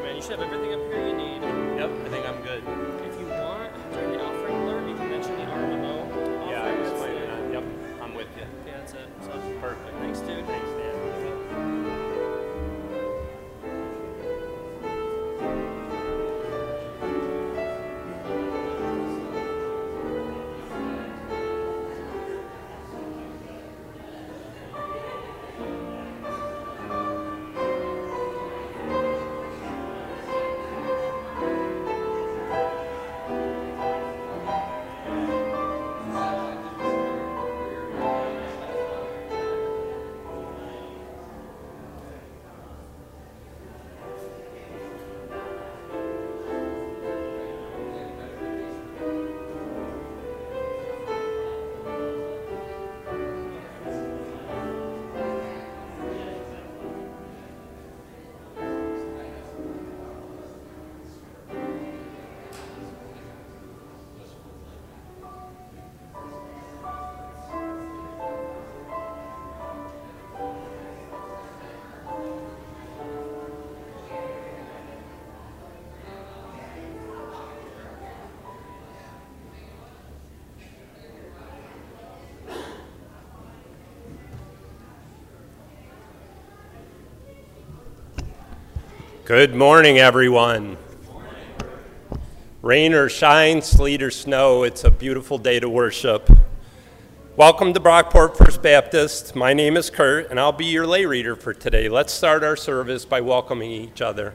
man. You should have everything Good morning, everyone. Rain or shine, sleet or snow, it's a beautiful day to worship. Welcome to Brockport First Baptist. My name is Kurt, and I'll be your lay reader for today. Let's start our service by welcoming each other.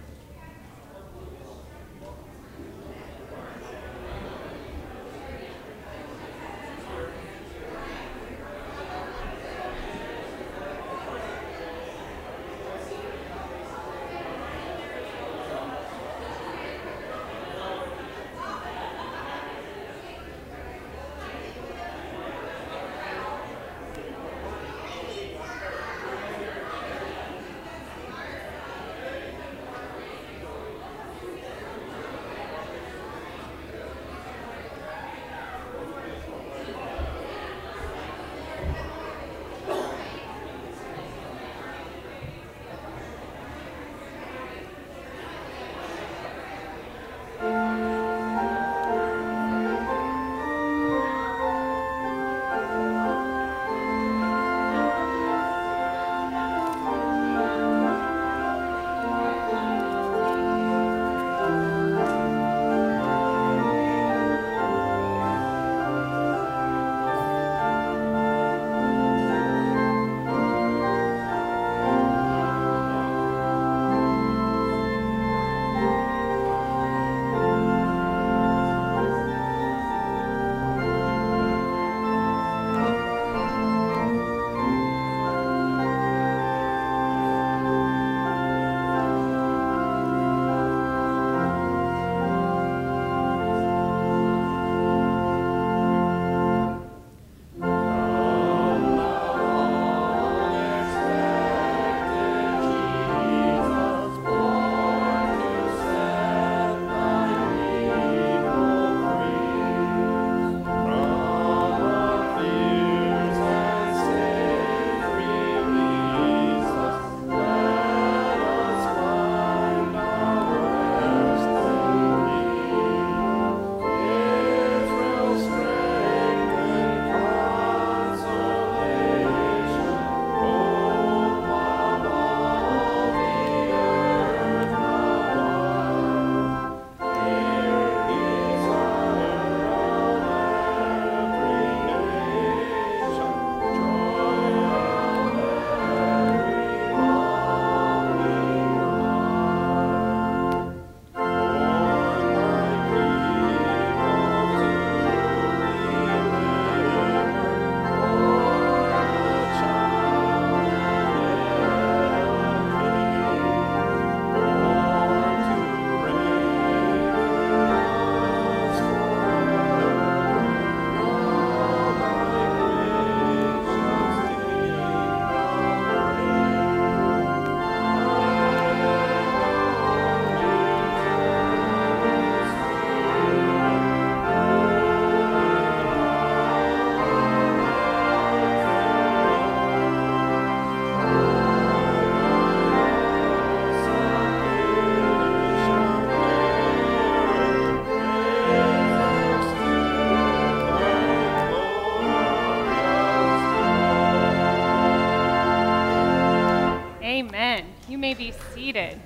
May be seated.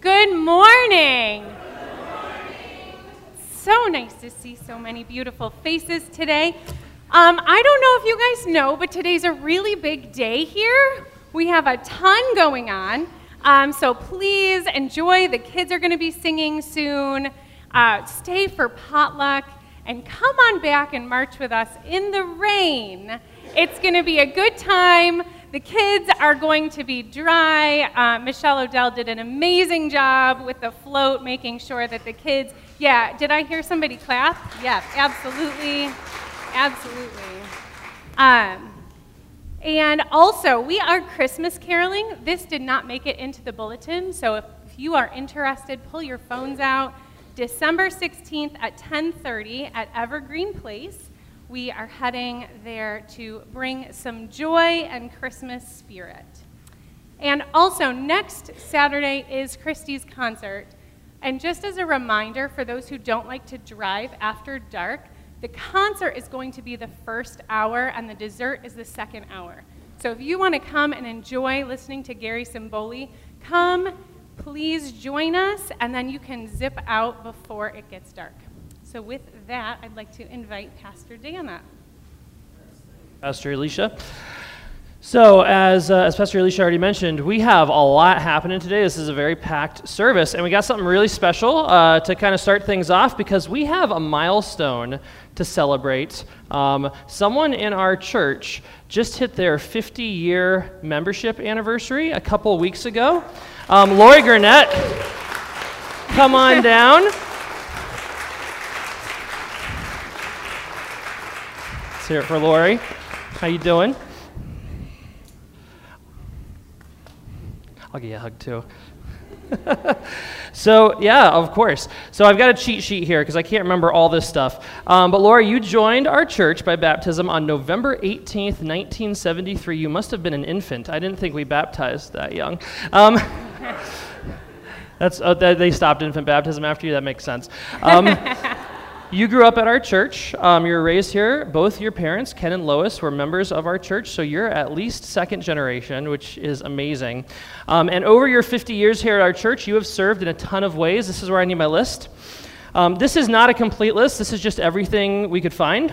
Good morning. So nice to see so many beautiful faces today. Um, I don't know if you guys know, but today's a really big day here. We have a ton going on. Um, so please enjoy. The kids are going to be singing soon. Uh, stay for potluck and come on back and march with us in the rain. It's going to be a good time. The kids are going to be dry. Uh, Michelle Odell did an amazing job with the float, making sure that the kids, yeah, did I hear somebody clap? Yes, absolutely. Absolutely. Um, and also, we are Christmas caroling. This did not make it into the bulletin, so if, if you are interested, pull your phones out. December 16th at 10:30 at Evergreen Place. We are heading there to bring some joy and Christmas spirit. And also, next Saturday is Christie's concert. And just as a reminder for those who don't like to drive after dark, the concert is going to be the first hour and the dessert is the second hour. So if you want to come and enjoy listening to Gary Simboli, come, please join us, and then you can zip out before it gets dark. So with that, I'd like to invite Pastor Dan up. Pastor Alicia. So, as, uh, as Pastor Alicia already mentioned, we have a lot happening today. This is a very packed service, and we got something really special uh, to kind of start things off because we have a milestone to celebrate. Um, someone in our church just hit their 50 year membership anniversary a couple weeks ago. Um, Lori Gurnett, come on down. Let's hear it for Lori. How you doing? I'll give you a hug too. so, yeah, of course. So, I've got a cheat sheet here because I can't remember all this stuff. Um, but, Laura, you joined our church by baptism on November 18th, 1973. You must have been an infant. I didn't think we baptized that young. Um, that's, uh, they stopped infant baptism after you. That makes sense. Um, you grew up at our church. Um, you were raised here. Both your parents, Ken and Lois, were members of our church, so you're at least second generation, which is amazing. Um, and over your 50 years here at our church, you have served in a ton of ways. This is where I need my list. Um, this is not a complete list, this is just everything we could find.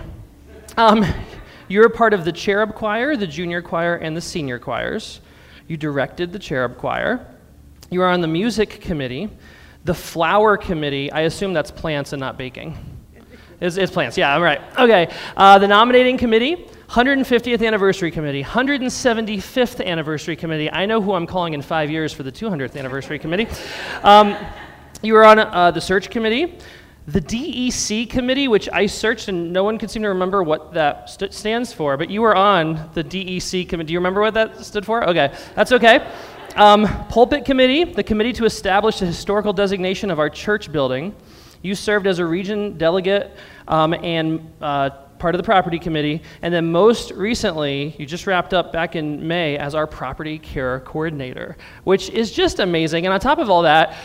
Um, you're part of the cherub choir, the junior choir, and the senior choirs. You directed the cherub choir. You are on the music committee, the flower committee. I assume that's plants and not baking. It's, it's plants. Yeah, I'm right. Okay. Uh, the nominating committee, 150th anniversary committee, 175th anniversary committee. I know who I'm calling in five years for the 200th anniversary committee. Um, you were on uh, the search committee. The DEC committee, which I searched and no one could seem to remember what that st- stands for, but you were on the DEC committee. Do you remember what that stood for? Okay, that's okay. Um, pulpit committee, the committee to establish the historical designation of our church building. You served as a region delegate um, and uh, part of the property committee, and then most recently, you just wrapped up back in May as our property care coordinator, which is just amazing. And on top of all that,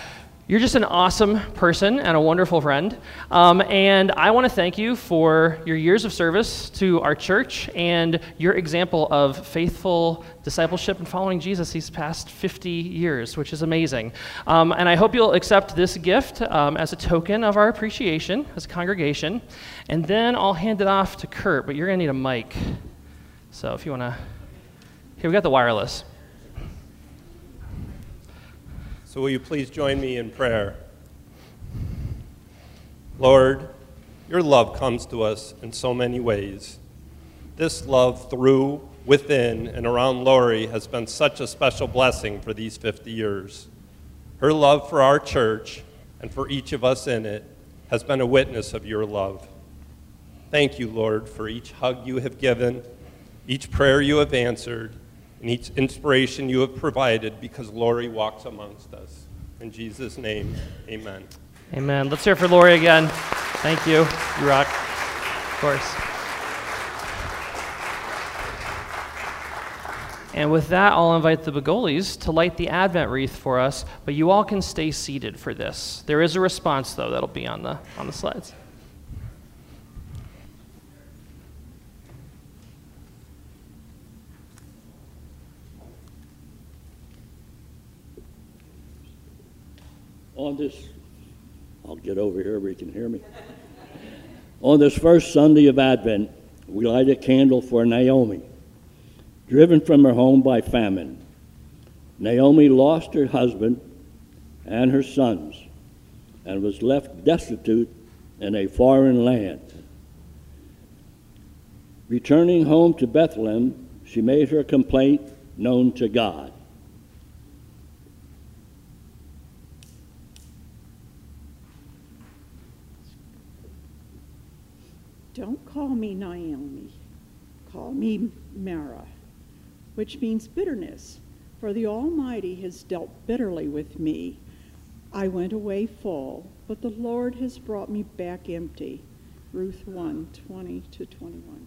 you're just an awesome person and a wonderful friend. Um, and I want to thank you for your years of service to our church and your example of faithful discipleship and following Jesus these past 50 years, which is amazing. Um, and I hope you'll accept this gift um, as a token of our appreciation as a congregation. And then I'll hand it off to Kurt, but you're going to need a mic. So if you want to. Here, we got the wireless. So, will you please join me in prayer? Lord, your love comes to us in so many ways. This love through, within, and around Lori has been such a special blessing for these 50 years. Her love for our church and for each of us in it has been a witness of your love. Thank you, Lord, for each hug you have given, each prayer you have answered, and each inspiration you have provided because Lori walks amongst us. In Jesus' name, amen. Amen. Let's hear for Lori again. Thank you. You rock. Of course. And with that, I'll invite the Begolis to light the Advent wreath for us, but you all can stay seated for this. There is a response, though, that'll be on the, on the slides. On this, I'll get over here where you can hear me. On this first Sunday of Advent, we light a candle for Naomi, driven from her home by famine. Naomi lost her husband and her sons and was left destitute in a foreign land. Returning home to Bethlehem, she made her complaint known to God. Don't call me Naomi, call me Mara, which means bitterness, for the Almighty has dealt bitterly with me. I went away full, but the Lord has brought me back empty. Ruth 1 20 to 21.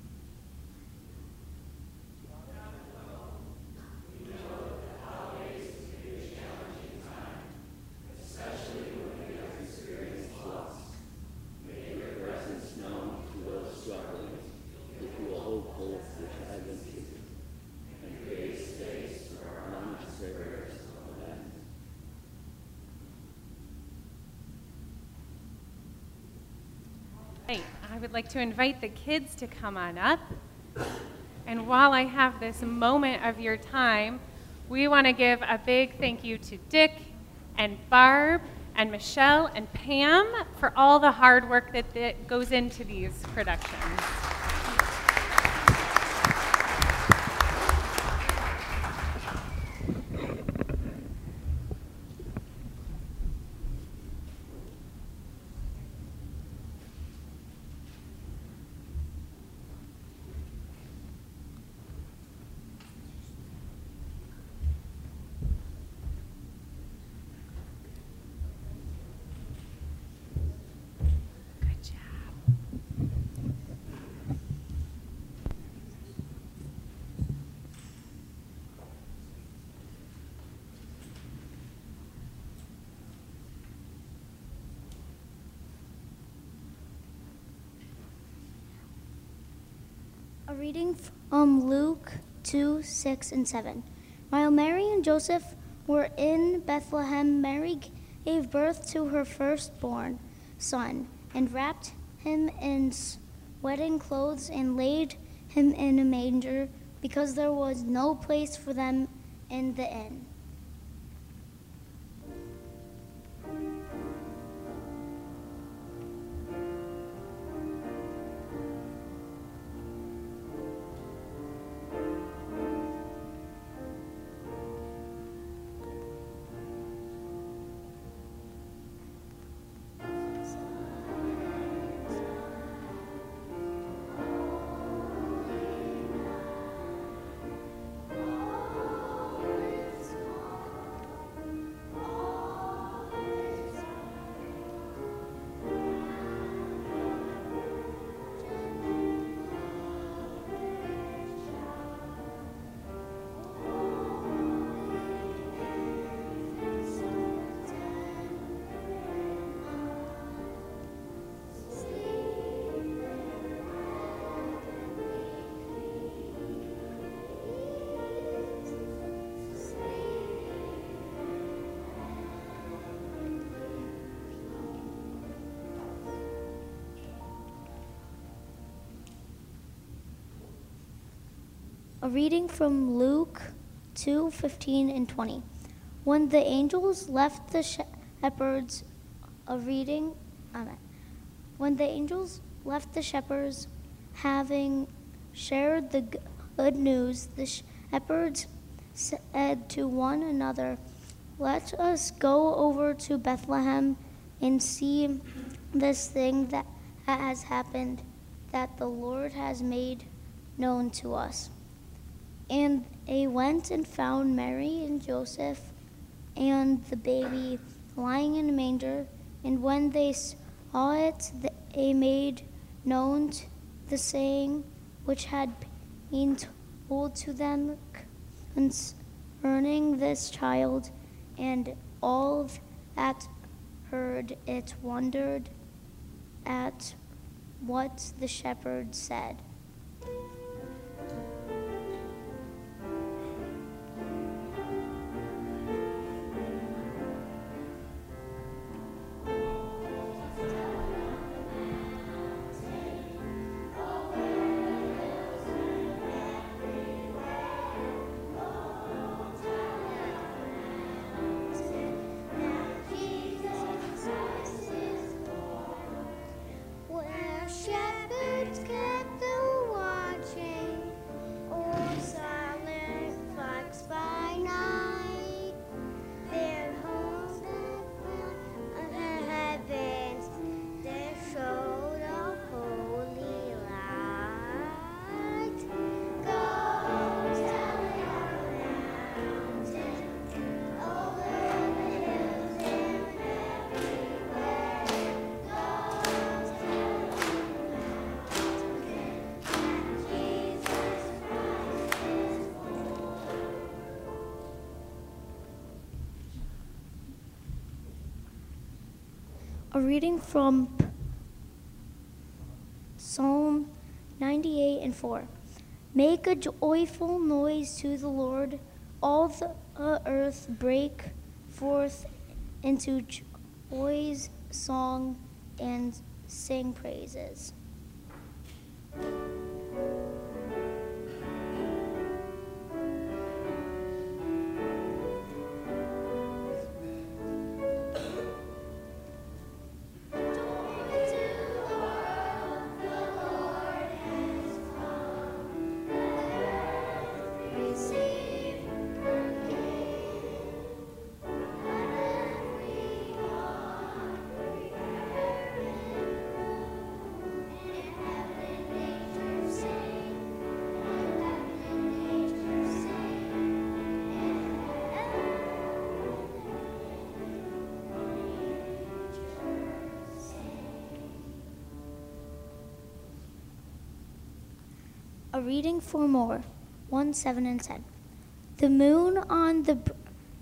Right, I would like to invite the kids to come on up. And while I have this moment of your time, we want to give a big thank you to Dick and Barb and Michelle and Pam for all the hard work that, that goes into these productions. A reading from um, Luke 2 6 and 7. While Mary and Joseph were in Bethlehem, Mary gave birth to her firstborn son and wrapped him in wedding clothes and laid him in a manger because there was no place for them in the inn. A reading from Luke 2 15 and 20. When the angels left the shepherds, a reading, amen. When the angels left the shepherds, having shared the good news, the shepherds said to one another, Let us go over to Bethlehem and see this thing that has happened, that the Lord has made known to us. And they went and found Mary and Joseph and the baby lying in a manger. And when they saw it, they made known the saying which had been told to them concerning this child. And all that heard it wondered at what the shepherds said. A reading from Psalm 98 and 4. Make a joyful noise to the Lord, all the uh, earth break forth into joy's song and sing praises. A reading for more 1, 7, and 10. The moon on the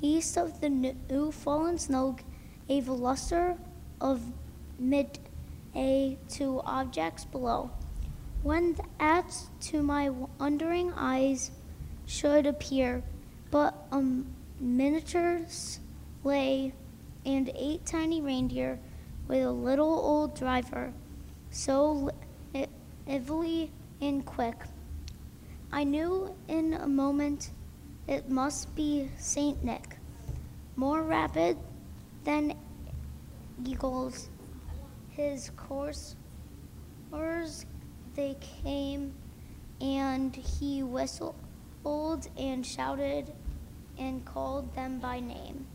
east of the new fallen snow gave a luster of midday to objects below. When that to my wondering eyes should appear but a miniature sleigh and eight tiny reindeer with a little old driver, so lively and quick. I knew in a moment it must be Saint Nick, more rapid than eagles. His coursers they came, and he whistled and shouted and called them by name.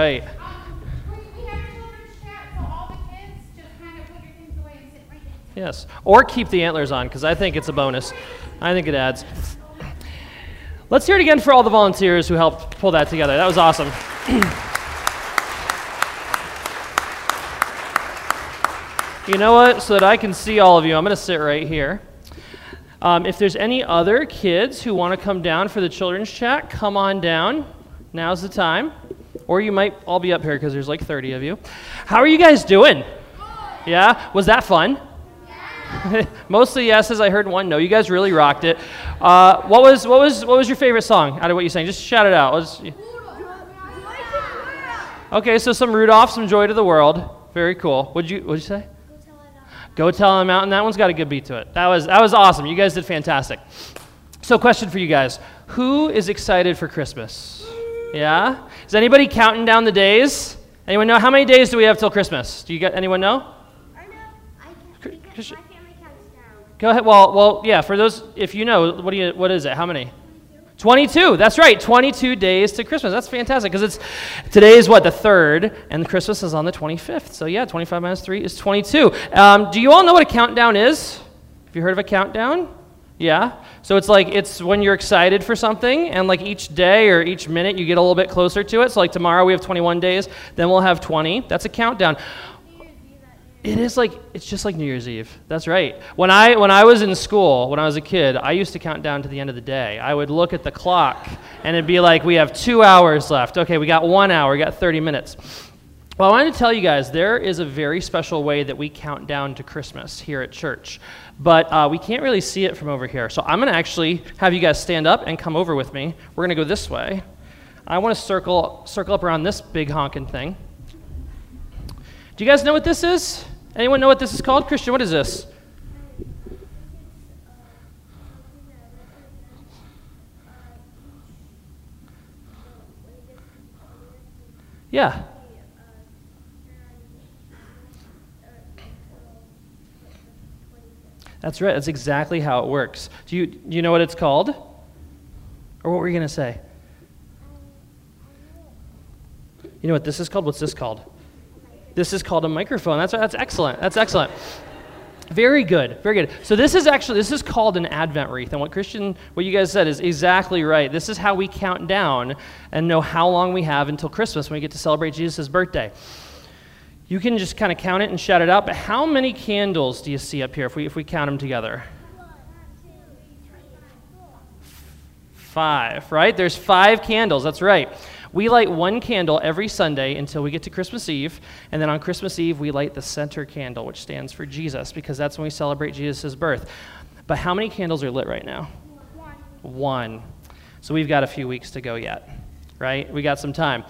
Right. Yes. Or keep the antlers on because I think it's a bonus. I think it adds. Let's hear it again for all the volunteers who helped pull that together. That was awesome. you know what? So that I can see all of you, I'm going to sit right here. Um, if there's any other kids who want to come down for the children's chat, come on down. Now's the time. Or you might all be up here because there's like 30 of you. How are you guys doing? Yeah? Was that fun? Mostly yeses. I heard one no. You guys really rocked it. Uh, what was what was what was your favorite song out of what you sang? Just shout it out. Was, okay, so some Rudolph, some Joy to the World. Very cool. What'd you What'd you say? Go tell him And That one's got a good beat to it. That was that was awesome. You guys did fantastic. So, question for you guys: Who is excited for Christmas? Yeah. Is anybody counting down the days? Anyone know how many days do we have till Christmas? Do you get anyone know? I know. I can, my family counts down. Go ahead. Well, well, yeah. For those, if you know, what do you? What is it? How many? 22. That's right. 22 days to Christmas. That's fantastic because it's today is what the third, and Christmas is on the 25th. So yeah, 25 minus three is 22. Um, do you all know what a countdown is? Have you heard of a countdown? Yeah. So it's like it's when you're excited for something, and like each day or each minute you get a little bit closer to it. So like tomorrow we have 21 days, then we'll have 20. That's a countdown. It is like it's just like New Year's Eve. That's right. When I when I was in school, when I was a kid, I used to count down to the end of the day. I would look at the clock and it'd be like we have 2 hours left. Okay, we got 1 hour, we got 30 minutes. Well, I wanted to tell you guys there is a very special way that we count down to Christmas here at church, but uh, we can't really see it from over here. So I'm going to actually have you guys stand up and come over with me. We're going to go this way. I want to circle circle up around this big honking thing. Do you guys know what this is? Anyone know what this is called? Christian, what is this? Yeah. That's right. That's exactly how it works. Do you, do you know what it's called? Or what were you going to say? You know what this is called? What's this called? This is called a microphone. That's, that's excellent. That's excellent. Very good. Very good. So this is actually this is called an Advent wreath, and what Christian, what you guys said is exactly right. This is how we count down and know how long we have until Christmas when we get to celebrate Jesus' birthday. You can just kind of count it and shout it out, but how many candles do you see up here if we if we count them together? Five, right? There's five candles. That's right. We light one candle every Sunday until we get to Christmas Eve, and then on Christmas Eve, we light the center candle, which stands for Jesus, because that's when we celebrate Jesus' birth. But how many candles are lit right now? One. So we've got a few weeks to go yet, right? We got some time.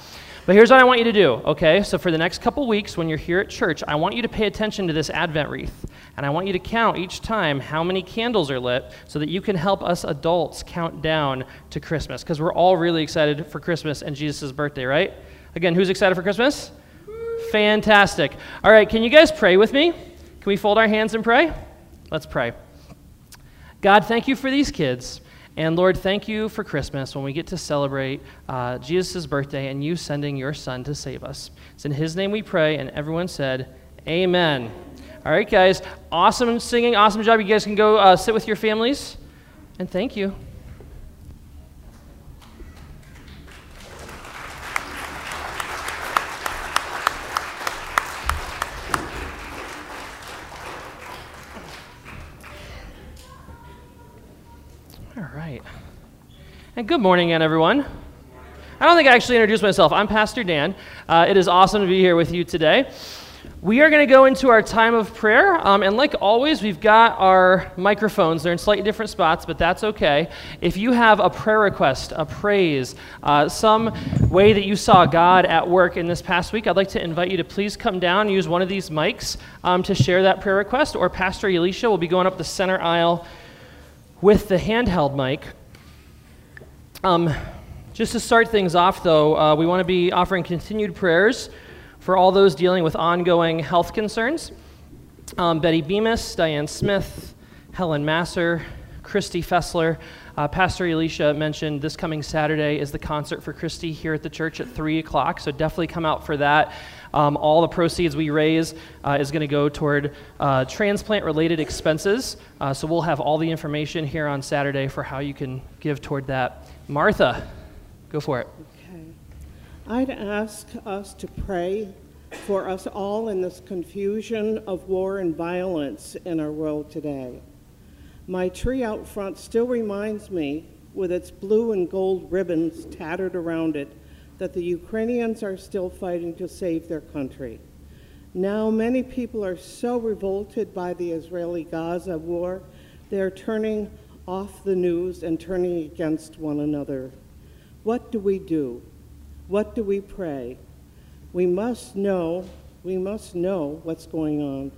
But here's what I want you to do, okay? So for the next couple weeks, when you're here at church, I want you to pay attention to this Advent wreath. And I want you to count each time how many candles are lit so that you can help us adults count down to Christmas. Because we're all really excited for Christmas and Jesus' birthday, right? Again, who's excited for Christmas? Fantastic. All right, can you guys pray with me? Can we fold our hands and pray? Let's pray. God, thank you for these kids. And Lord, thank you for Christmas when we get to celebrate uh, Jesus' birthday and you sending your son to save us. It's in his name we pray, and everyone said, Amen. All right, guys. Awesome singing. Awesome job. You guys can go uh, sit with your families. And thank you. All right. And good morning, again, everyone. I don't think I actually introduced myself. I'm Pastor Dan. Uh, it is awesome to be here with you today. We are going to go into our time of prayer. Um, and like always, we've got our microphones. They're in slightly different spots, but that's okay. If you have a prayer request, a praise, uh, some way that you saw God at work in this past week, I'd like to invite you to please come down use one of these mics um, to share that prayer request. Or Pastor Alicia will be going up the center aisle with the handheld mic. Um, just to start things off, though, uh, we want to be offering continued prayers for all those dealing with ongoing health concerns. Um, Betty Bemis, Diane Smith, Helen Masser, Christy Fessler. Uh, Pastor Alicia mentioned this coming Saturday is the concert for Christy here at the church at 3 o'clock, so definitely come out for that. Um, all the proceeds we raise uh, is going to go toward uh, transplant related expenses, uh, so we'll have all the information here on Saturday for how you can give toward that. Martha, go for it. Okay. I'd ask us to pray for us all in this confusion of war and violence in our world today. My tree out front still reminds me, with its blue and gold ribbons tattered around it, that the Ukrainians are still fighting to save their country. Now, many people are so revolted by the Israeli Gaza war, they're turning off the news and turning against one another. What do we do? What do we pray? We must know, we must know what's going on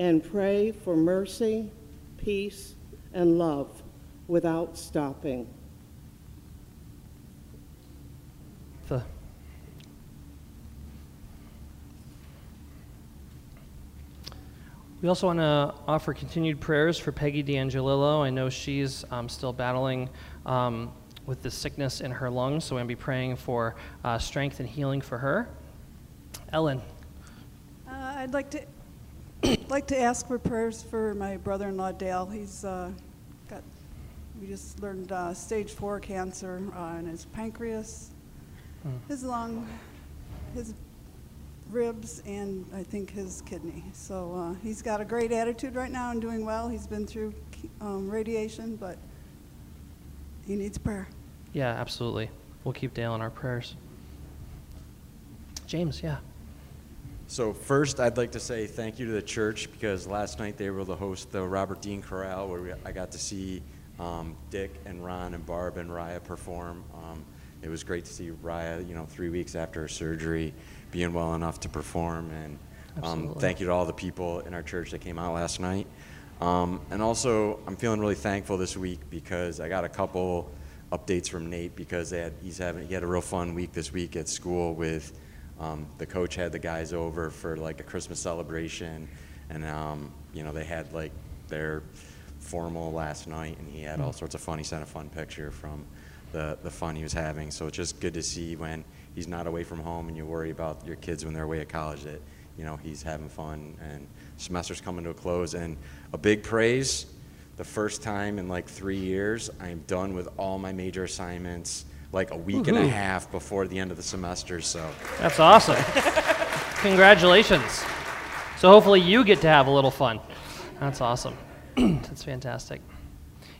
and pray for mercy, peace, and love without stopping. The We also want to offer continued prayers for Peggy D'Angelillo. I know she's um, still battling um, with the sickness in her lungs, so I'm going to be praying for uh, strength and healing for her. Ellen. Uh, I'd like to like to ask for prayers for my brother-in-law Dale. He's uh, got we just learned uh, stage four cancer uh, in his pancreas, Hmm. his lung, his ribs, and I think his kidney. So uh, he's got a great attitude right now and doing well. He's been through um, radiation, but he needs prayer. Yeah, absolutely. We'll keep Dale in our prayers. James, yeah. So first, I'd like to say thank you to the church because last night they were able to host the Robert Dean Chorale where we, I got to see um, Dick and Ron and Barb and Raya perform. Um, it was great to see Raya, you know, three weeks after her surgery, being well enough to perform. And um, thank you to all the people in our church that came out last night. Um, and also, I'm feeling really thankful this week because I got a couple updates from Nate because they had, he's having he had a real fun week this week at school with um, the coach had the guys over for like a Christmas celebration, and um, you know they had like their formal last night, and he had all sorts of fun. He sent a fun picture from the the fun he was having. So it's just good to see when he's not away from home, and you worry about your kids when they're away at college that you know he's having fun and semester's coming to a close. And a big praise. The first time in like three years, I am done with all my major assignments like a week and a half before the end of the semester. So That's awesome. Congratulations. So hopefully you get to have a little fun. That's awesome. That's fantastic.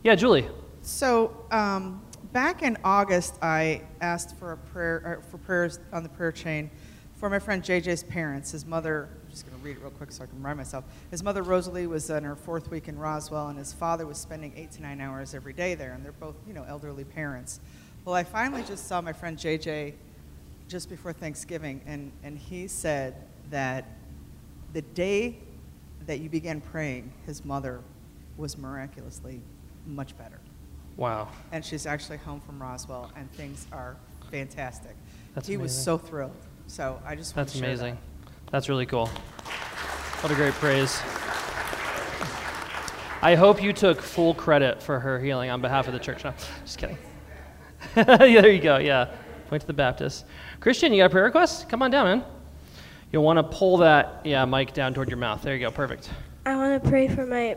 Yeah, Julie. So, um, back in August, I asked for a prayer, uh, for prayers on the prayer chain for my friend JJ's parents. His mother, I'm just going to read it real quick so I can remind myself. His mother, Rosalie, was in her fourth week in Roswell, and his father was spending eight to nine hours every day there, and they're both, you know, elderly parents. Well, I finally just saw my friend JJ just before Thanksgiving, and, and he said that the day that you began praying, his mother was miraculously much better Wow. and she's actually home from Roswell, and things are fantastic. That's he was so thrilled. So I just want That's to share amazing. That's really cool. What a great praise. I hope you took full credit for her healing on behalf of the church. No, just kidding. yeah, there you go. Yeah. Point to the Baptist. Christian, you got a prayer request? Come on down, man. You'll want to pull that yeah mic down toward your mouth. There you go. Perfect. I want to pray for my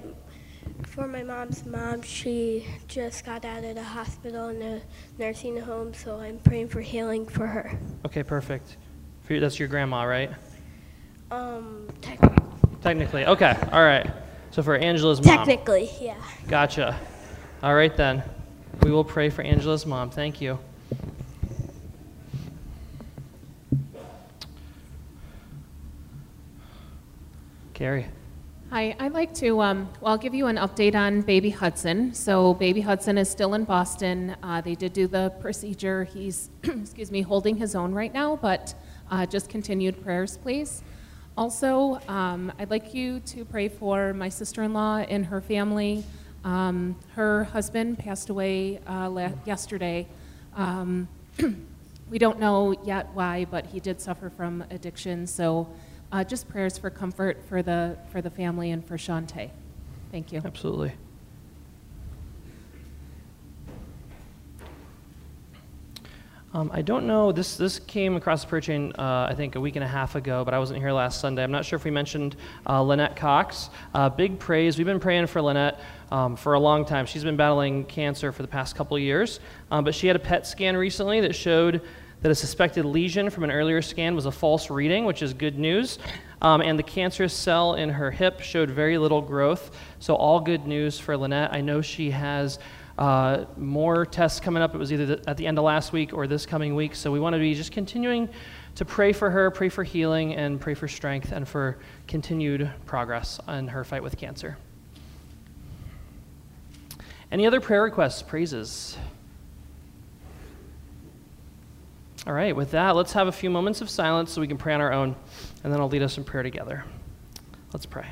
for my mom's mom. She just got out of the hospital in a nursing home, so I'm praying for healing for her. Okay, perfect. For you, that's your grandma, right? Um, tec- Technically. Okay. All right. So for Angela's mom. technically, yeah. Gotcha. All right then. We will pray for Angela's mom. Thank you. Carrie. Hi, I'd like to, um, well, I'll give you an update on baby Hudson. So, baby Hudson is still in Boston. Uh, they did do the procedure. He's, excuse me, holding his own right now, but uh, just continued prayers, please. Also, um, I'd like you to pray for my sister in law and her family. Um, her husband passed away uh, la- yesterday. Um, we don't know yet why, but he did suffer from addiction. So, uh, just prayers for comfort for the for the family and for Shantae. Thank you. Absolutely. Um, I don't know. This this came across the prayer chain, uh, I think, a week and a half ago, but I wasn't here last Sunday. I'm not sure if we mentioned uh, Lynette Cox. Uh, big praise. We've been praying for Lynette um, for a long time. She's been battling cancer for the past couple years, um, but she had a PET scan recently that showed that a suspected lesion from an earlier scan was a false reading, which is good news. Um, and the cancerous cell in her hip showed very little growth. So, all good news for Lynette. I know she has uh, more tests coming up. It was either th- at the end of last week or this coming week. So, we want to be just continuing to pray for her, pray for healing, and pray for strength and for continued progress in her fight with cancer. Any other prayer requests, praises? All right, with that, let's have a few moments of silence so we can pray on our own, and then I'll lead us in prayer together. Let's pray.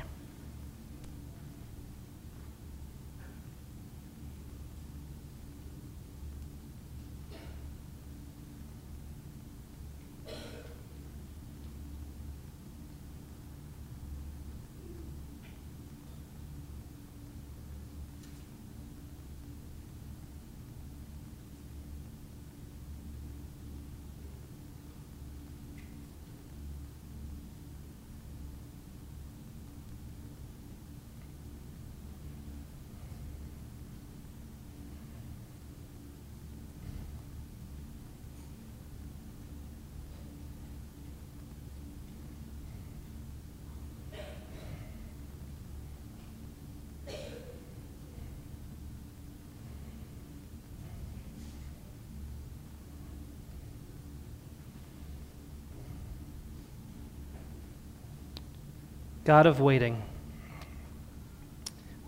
God of waiting,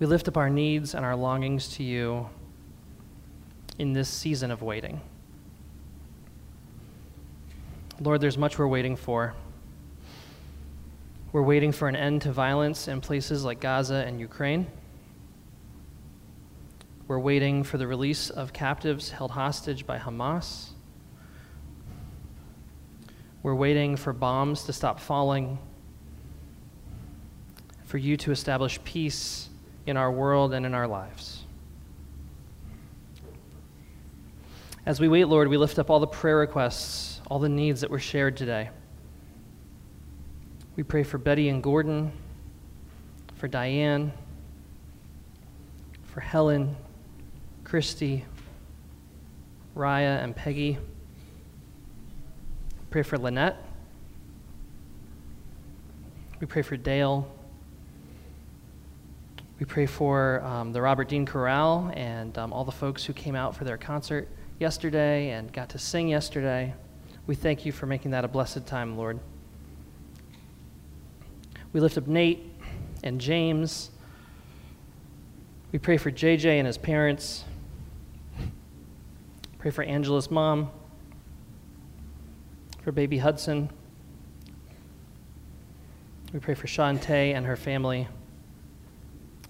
we lift up our needs and our longings to you in this season of waiting. Lord, there's much we're waiting for. We're waiting for an end to violence in places like Gaza and Ukraine. We're waiting for the release of captives held hostage by Hamas. We're waiting for bombs to stop falling for you to establish peace in our world and in our lives. As we wait, Lord, we lift up all the prayer requests, all the needs that were shared today. We pray for Betty and Gordon, for Diane, for Helen, Christy, Raya, and Peggy. Pray for Lynette. We pray for Dale. We pray for um, the Robert Dean Chorale and um, all the folks who came out for their concert yesterday and got to sing yesterday. We thank you for making that a blessed time, Lord. We lift up Nate and James. We pray for JJ and his parents. Pray for Angela's mom. For baby Hudson. We pray for Shantae and her family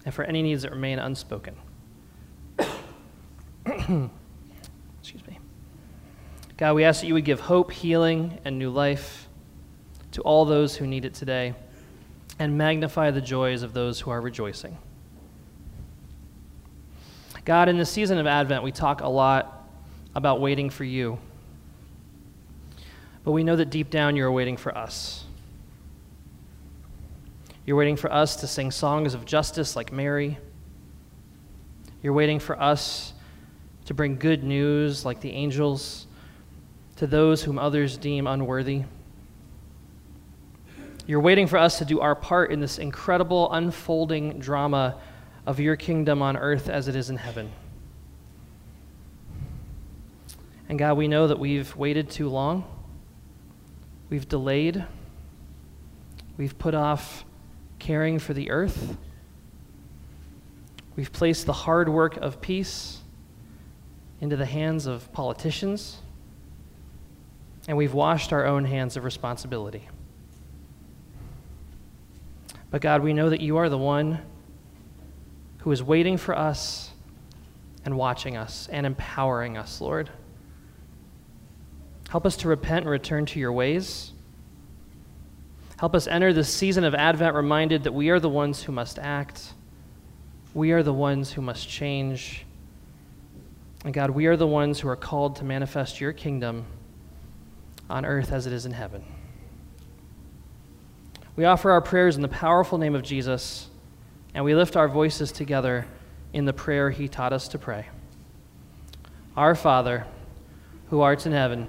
and for any needs that remain unspoken. Excuse me. God, we ask that you would give hope, healing, and new life to all those who need it today and magnify the joys of those who are rejoicing. God, in the season of Advent, we talk a lot about waiting for you. But we know that deep down you're waiting for us. You're waiting for us to sing songs of justice like Mary. You're waiting for us to bring good news like the angels to those whom others deem unworthy. You're waiting for us to do our part in this incredible unfolding drama of your kingdom on earth as it is in heaven. And God, we know that we've waited too long. We've delayed. We've put off caring for the earth. We've placed the hard work of peace into the hands of politicians, and we've washed our own hands of responsibility. But God, we know that you are the one who is waiting for us and watching us and empowering us, Lord. Help us to repent and return to your ways. Help us enter this season of Advent reminded that we are the ones who must act. We are the ones who must change. And God, we are the ones who are called to manifest your kingdom on earth as it is in heaven. We offer our prayers in the powerful name of Jesus, and we lift our voices together in the prayer he taught us to pray. Our Father, who art in heaven,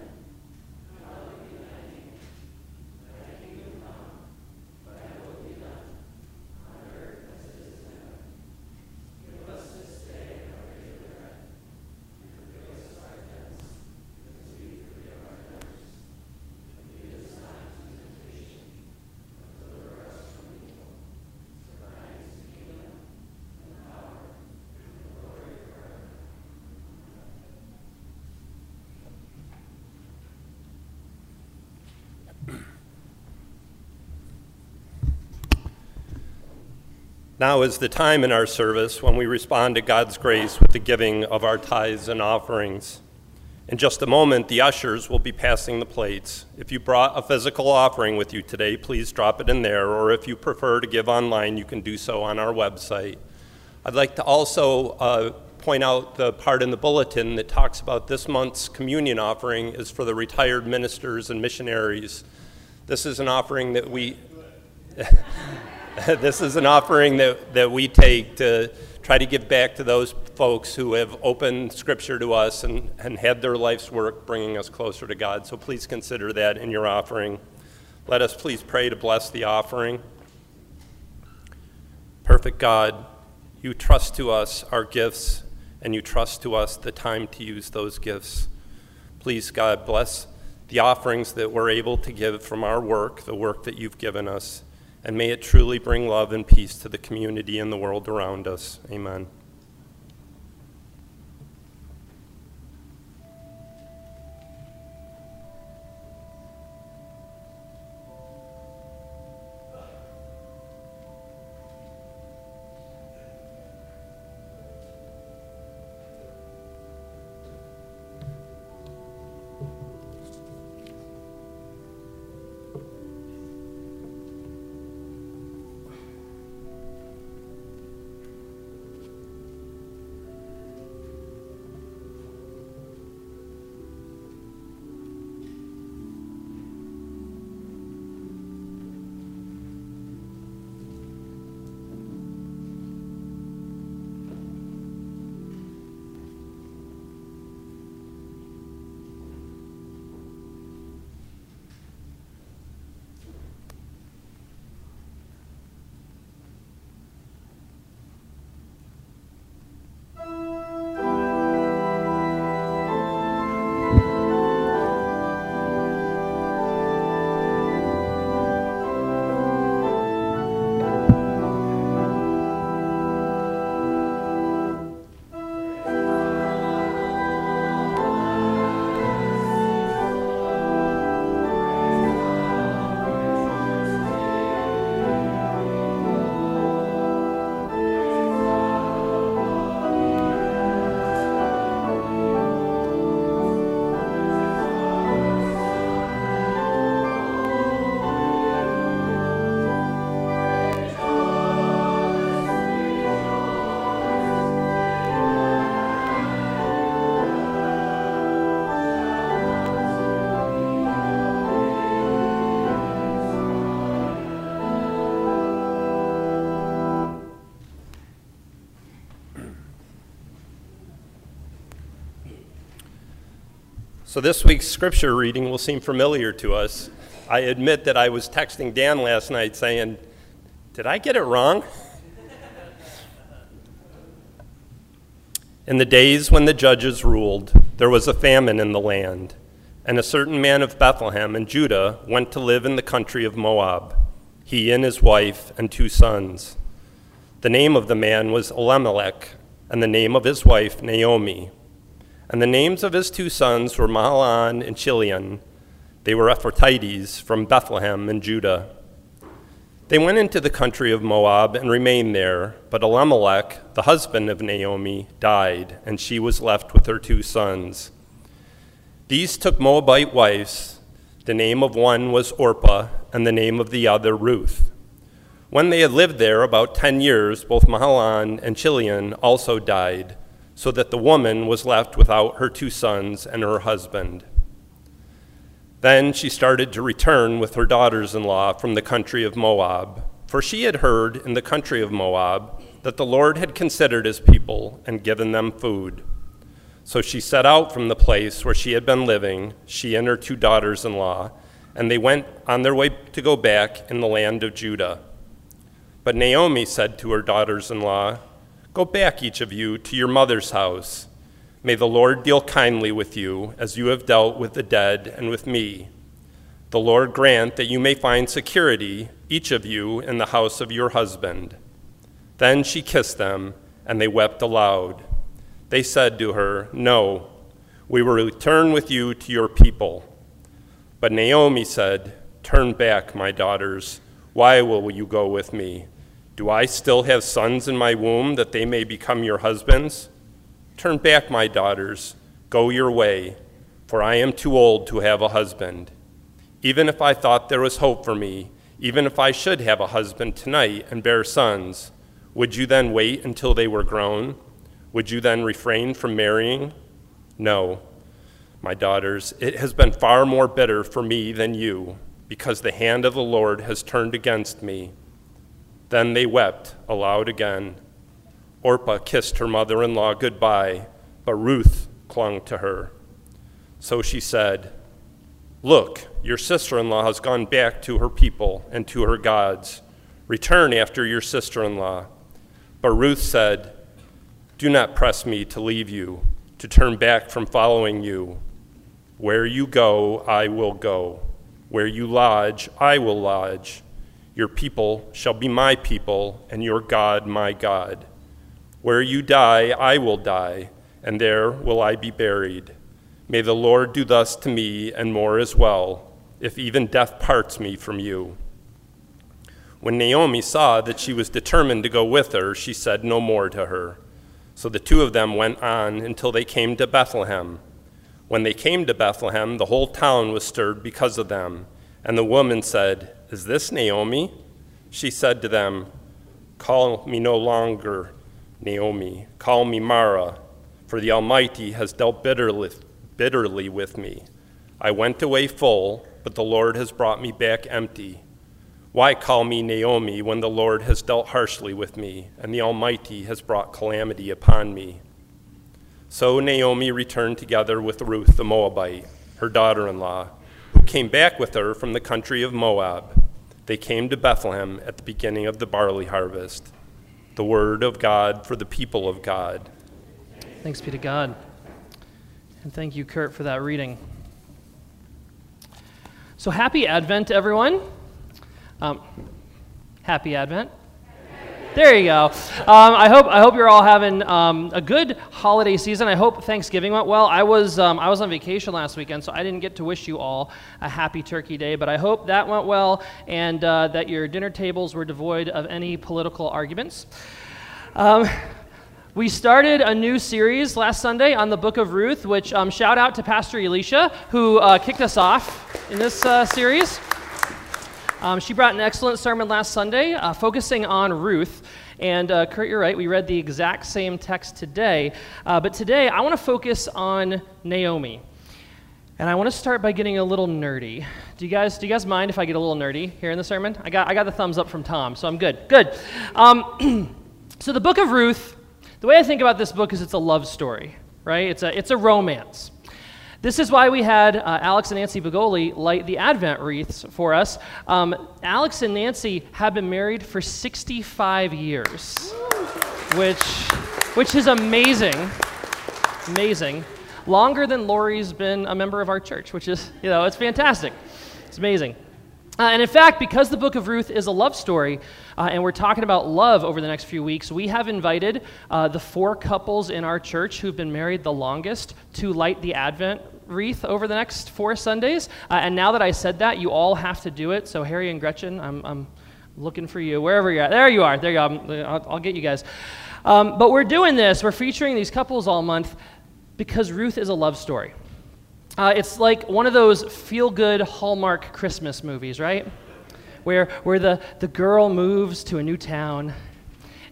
Now is the time in our service when we respond to God's grace with the giving of our tithes and offerings. In just a moment, the ushers will be passing the plates. If you brought a physical offering with you today, please drop it in there, or if you prefer to give online, you can do so on our website. I'd like to also uh, point out the part in the bulletin that talks about this month's communion offering is for the retired ministers and missionaries. This is an offering that we. this is an offering that, that we take to try to give back to those folks who have opened Scripture to us and, and had their life's work bringing us closer to God. So please consider that in your offering. Let us please pray to bless the offering. Perfect God, you trust to us our gifts and you trust to us the time to use those gifts. Please, God, bless the offerings that we're able to give from our work, the work that you've given us and may it truly bring love and peace to the community and the world around us. Amen. So, this week's scripture reading will seem familiar to us. I admit that I was texting Dan last night saying, Did I get it wrong? In the days when the judges ruled, there was a famine in the land, and a certain man of Bethlehem in Judah went to live in the country of Moab, he and his wife and two sons. The name of the man was Elimelech, and the name of his wife Naomi. And the names of his two sons were Mahlon and Chilion. They were Ephrathites from Bethlehem in Judah. They went into the country of Moab and remained there, but Elimelech, the husband of Naomi, died, and she was left with her two sons. These took Moabite wives. The name of one was Orpah, and the name of the other Ruth. When they had lived there about ten years, both Mahlon and Chilion also died so that the woman was left without her two sons and her husband. Then she started to return with her daughters in law from the country of Moab, for she had heard in the country of Moab that the Lord had considered his people and given them food. So she set out from the place where she had been living, she and her two daughters in law, and they went on their way to go back in the land of Judah. But Naomi said to her daughters in law, Go back, each of you, to your mother's house. May the Lord deal kindly with you, as you have dealt with the dead and with me. The Lord grant that you may find security, each of you, in the house of your husband. Then she kissed them, and they wept aloud. They said to her, No, we will return with you to your people. But Naomi said, Turn back, my daughters. Why will you go with me? Do I still have sons in my womb that they may become your husbands? Turn back, my daughters, go your way, for I am too old to have a husband. Even if I thought there was hope for me, even if I should have a husband tonight and bear sons, would you then wait until they were grown? Would you then refrain from marrying? No, my daughters, it has been far more bitter for me than you, because the hand of the Lord has turned against me. Then they wept aloud again. Orpah kissed her mother in law goodbye, but Ruth clung to her. So she said, Look, your sister in law has gone back to her people and to her gods. Return after your sister in law. But Ruth said, Do not press me to leave you, to turn back from following you. Where you go, I will go. Where you lodge, I will lodge. Your people shall be my people, and your God my God. Where you die, I will die, and there will I be buried. May the Lord do thus to me, and more as well, if even death parts me from you. When Naomi saw that she was determined to go with her, she said no more to her. So the two of them went on until they came to Bethlehem. When they came to Bethlehem, the whole town was stirred because of them. And the woman said, Is this Naomi? She said to them, Call me no longer Naomi, call me Mara, for the Almighty has dealt bitterly, bitterly with me. I went away full, but the Lord has brought me back empty. Why call me Naomi when the Lord has dealt harshly with me, and the Almighty has brought calamity upon me? So Naomi returned together with Ruth the Moabite, her daughter in law, who came back with her from the country of Moab. They came to Bethlehem at the beginning of the barley harvest. The word of God for the people of God. Thanks be to God. And thank you, Kurt, for that reading. So, happy Advent, everyone. Um, happy Advent. There you go. Um, I hope I hope you're all having um, a good holiday season. I hope Thanksgiving went well. I was um, I was on vacation last weekend, so I didn't get to wish you all a happy Turkey Day. But I hope that went well and uh, that your dinner tables were devoid of any political arguments. Um, we started a new series last Sunday on the Book of Ruth, which um, shout out to Pastor Alicia who uh, kicked us off in this uh, series. Um, she brought an excellent sermon last Sunday uh, focusing on Ruth. And uh, Kurt, you're right, we read the exact same text today. Uh, but today, I want to focus on Naomi. And I want to start by getting a little nerdy. Do you guys, do you guys mind if I get a little nerdy here in the sermon? I got, I got the thumbs up from Tom, so I'm good. Good. Um, so, the book of Ruth, the way I think about this book is it's a love story, right? It's a, it's a romance. This is why we had uh, Alex and Nancy Bagoli light the Advent wreaths for us. Um, Alex and Nancy have been married for 65 years, which, which is amazing. Amazing. Longer than Lori's been a member of our church, which is, you know, it's fantastic. It's amazing. Uh, and in fact, because the book of Ruth is a love story, uh, and we're talking about love over the next few weeks, we have invited uh, the four couples in our church who've been married the longest to light the Advent wreath over the next four Sundays. Uh, and now that I said that, you all have to do it. So, Harry and Gretchen, I'm, I'm looking for you wherever you're at. There you are. There you go. I'll, I'll get you guys. Um, but we're doing this, we're featuring these couples all month because Ruth is a love story. Uh, it's like one of those feel good Hallmark Christmas movies, right? Where, where the, the girl moves to a new town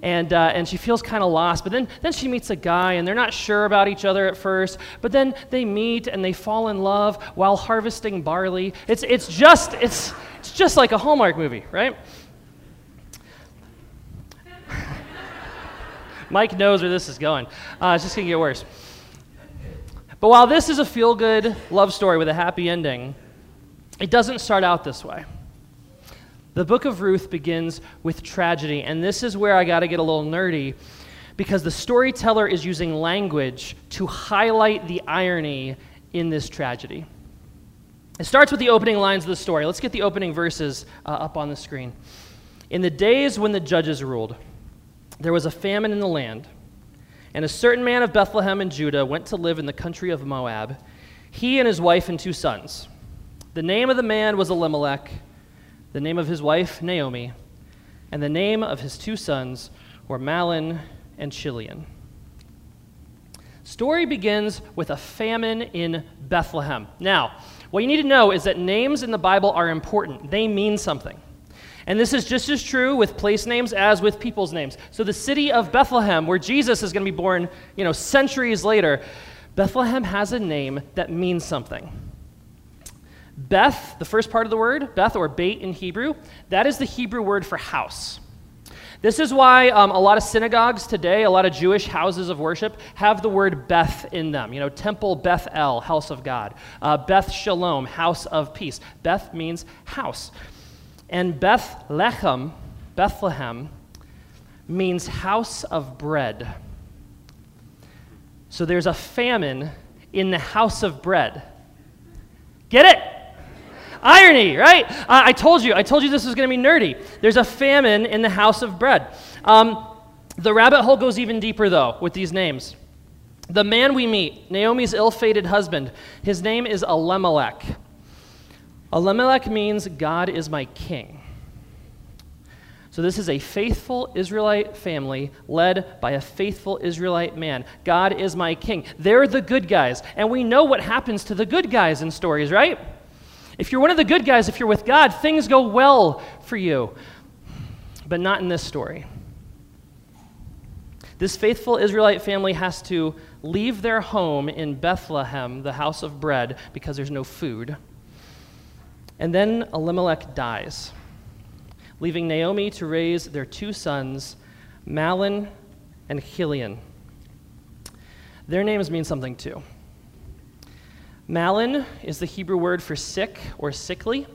and, uh, and she feels kind of lost. But then, then she meets a guy, and they're not sure about each other at first. But then they meet and they fall in love while harvesting barley. It's, it's, just, it's, it's just like a Hallmark movie, right? Mike knows where this is going. Uh, it's just going to get worse. But while this is a feel good love story with a happy ending, it doesn't start out this way. The book of Ruth begins with tragedy, and this is where I got to get a little nerdy because the storyteller is using language to highlight the irony in this tragedy. It starts with the opening lines of the story. Let's get the opening verses uh, up on the screen. In the days when the judges ruled, there was a famine in the land, and a certain man of Bethlehem in Judah went to live in the country of Moab, he and his wife and two sons. The name of the man was Elimelech the name of his wife, Naomi. and the name of his two sons were Mahlon and Chilion. Story begins with a famine in Bethlehem. Now, what you need to know is that names in the Bible are important, they mean something. And this is just as true with place names as with people's names. So the city of Bethlehem, where Jesus is going to be born, you know, centuries later, Bethlehem has a name that means something. Beth, the first part of the word, Beth or Beit in Hebrew, that is the Hebrew word for house. This is why um, a lot of synagogues today, a lot of Jewish houses of worship, have the word Beth in them. You know, Temple Beth El, house of God. Uh, Beth Shalom, house of peace. Beth means house. And Bethlehem, Bethlehem, means house of bread. So there's a famine in the house of bread. Get it? Irony, right? Uh, I told you, I told you this was going to be nerdy. There's a famine in the house of bread. Um, the rabbit hole goes even deeper, though, with these names. The man we meet, Naomi's ill fated husband, his name is Elimelech. Elimelech means God is my king. So, this is a faithful Israelite family led by a faithful Israelite man. God is my king. They're the good guys. And we know what happens to the good guys in stories, right? If you're one of the good guys, if you're with God, things go well for you. But not in this story. This faithful Israelite family has to leave their home in Bethlehem, the house of bread, because there's no food. And then Elimelech dies, leaving Naomi to raise their two sons, Mahlon and Chilion. Their names mean something too. Mahlon is the Hebrew word for sick or sickly,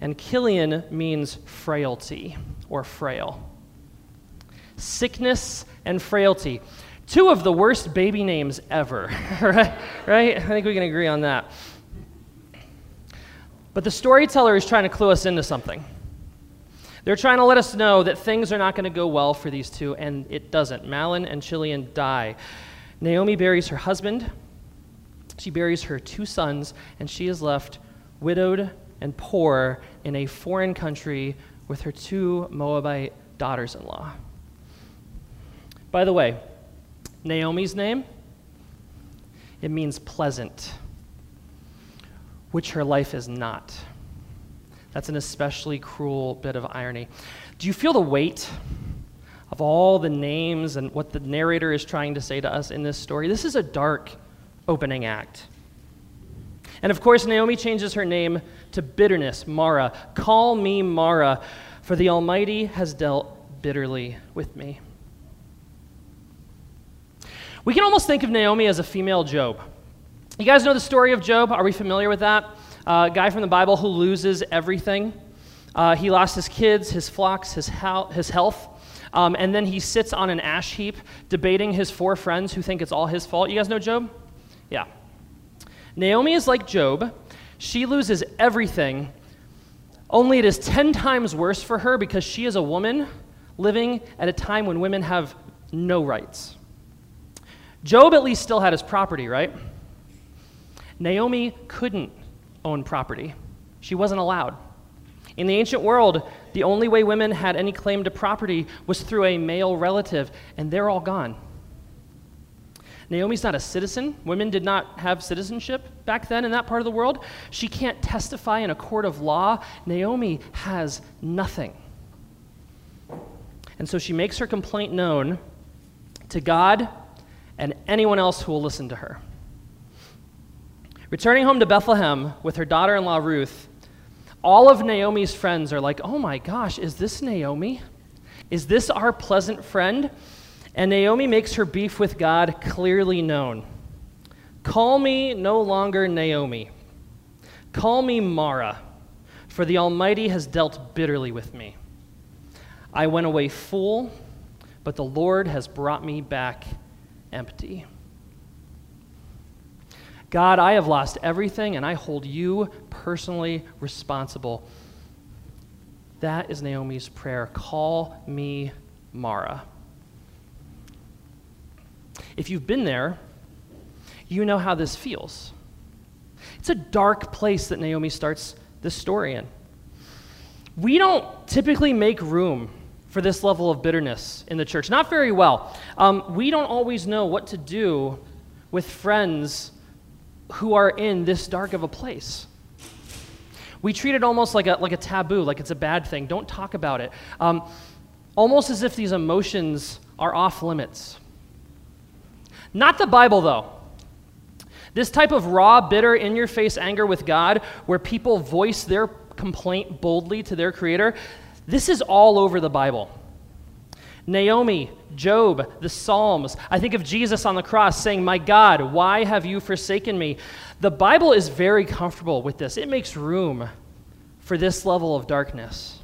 and Chilion means frailty or frail. Sickness and frailty. Two of the worst baby names ever, right? right? I think we can agree on that. But the storyteller is trying to clue us into something. They're trying to let us know that things are not going to go well for these two, and it doesn't. Mahlon and Chilion die. Naomi buries her husband, she buries her two sons, and she is left widowed and poor in a foreign country with her two Moabite daughters in law. By the way, Naomi's name, it means pleasant, which her life is not. That's an especially cruel bit of irony. Do you feel the weight of all the names and what the narrator is trying to say to us in this story? This is a dark opening act. And of course, Naomi changes her name to bitterness, Mara. Call me Mara, for the Almighty has dealt bitterly with me. We can almost think of Naomi as a female Job. You guys know the story of Job? Are we familiar with that? Uh, guy from the Bible who loses everything. Uh, he lost his kids, his flocks, his, his health. Um, and then he sits on an ash heap debating his four friends who think it's all his fault. You guys know Job? Yeah. Naomi is like Job. She loses everything, only it is 10 times worse for her because she is a woman living at a time when women have no rights. Job at least still had his property, right? Naomi couldn't own property, she wasn't allowed. In the ancient world, the only way women had any claim to property was through a male relative, and they're all gone. Naomi's not a citizen. Women did not have citizenship back then in that part of the world. She can't testify in a court of law. Naomi has nothing. And so she makes her complaint known to God and anyone else who will listen to her. Returning home to Bethlehem with her daughter in law Ruth, all of Naomi's friends are like, oh my gosh, is this Naomi? Is this our pleasant friend? And Naomi makes her beef with God clearly known. Call me no longer Naomi. Call me Mara, for the Almighty has dealt bitterly with me. I went away full, but the Lord has brought me back empty. God, I have lost everything, and I hold you personally responsible. That is Naomi's prayer. Call me Mara. If you've been there, you know how this feels. It's a dark place that Naomi starts this story in. We don't typically make room for this level of bitterness in the church. Not very well. Um, we don't always know what to do with friends who are in this dark of a place. We treat it almost like a, like a taboo, like it's a bad thing. Don't talk about it. Um, almost as if these emotions are off limits. Not the Bible, though. This type of raw, bitter, in your face anger with God, where people voice their complaint boldly to their Creator, this is all over the Bible. Naomi, Job, the Psalms. I think of Jesus on the cross saying, My God, why have you forsaken me? The Bible is very comfortable with this. It makes room for this level of darkness.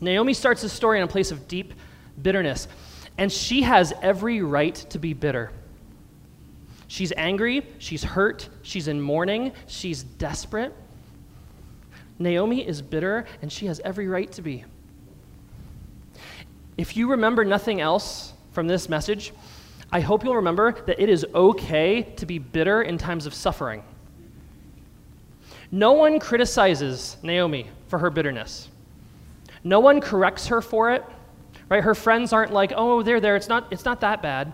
Naomi starts the story in a place of deep bitterness, and she has every right to be bitter. She's angry, she's hurt, she's in mourning, she's desperate. Naomi is bitter, and she has every right to be. If you remember nothing else from this message, I hope you'll remember that it is okay to be bitter in times of suffering. No one criticizes Naomi for her bitterness. No one corrects her for it. Right? Her friends aren't like, "Oh, they're there. It's not it's not that bad."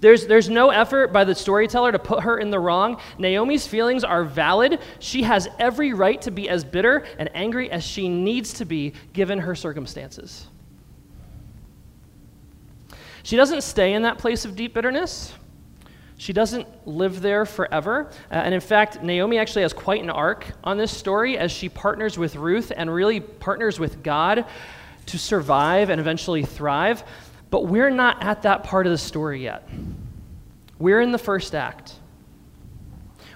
There's, there's no effort by the storyteller to put her in the wrong. Naomi's feelings are valid. She has every right to be as bitter and angry as she needs to be given her circumstances. She doesn't stay in that place of deep bitterness. She doesn't live there forever. Uh, and in fact, Naomi actually has quite an arc on this story as she partners with Ruth and really partners with God to survive and eventually thrive. But we're not at that part of the story yet. We're in the first act.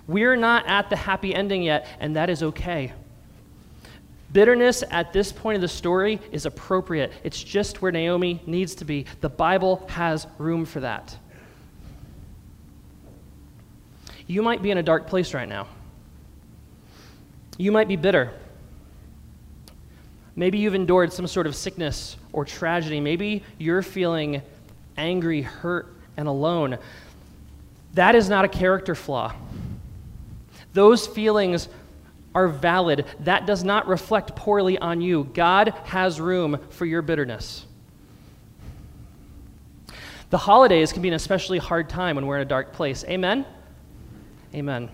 We're not at the happy ending yet, and that is okay. Bitterness at this point of the story is appropriate. It's just where Naomi needs to be. The Bible has room for that. You might be in a dark place right now. You might be bitter. Maybe you've endured some sort of sickness or tragedy. Maybe you're feeling angry, hurt, and alone. That is not a character flaw. Those feelings are valid. That does not reflect poorly on you. God has room for your bitterness. The holidays can be an especially hard time when we're in a dark place. Amen? Amen.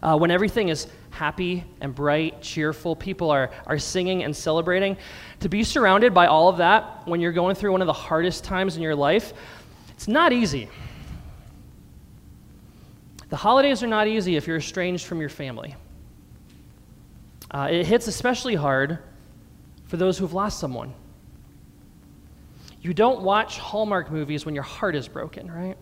Uh, when everything is happy and bright, cheerful, people are, are singing and celebrating, to be surrounded by all of that when you're going through one of the hardest times in your life, it's not easy. The holidays are not easy if you're estranged from your family. Uh, it hits especially hard for those who've lost someone. You don't watch Hallmark movies when your heart is broken, right?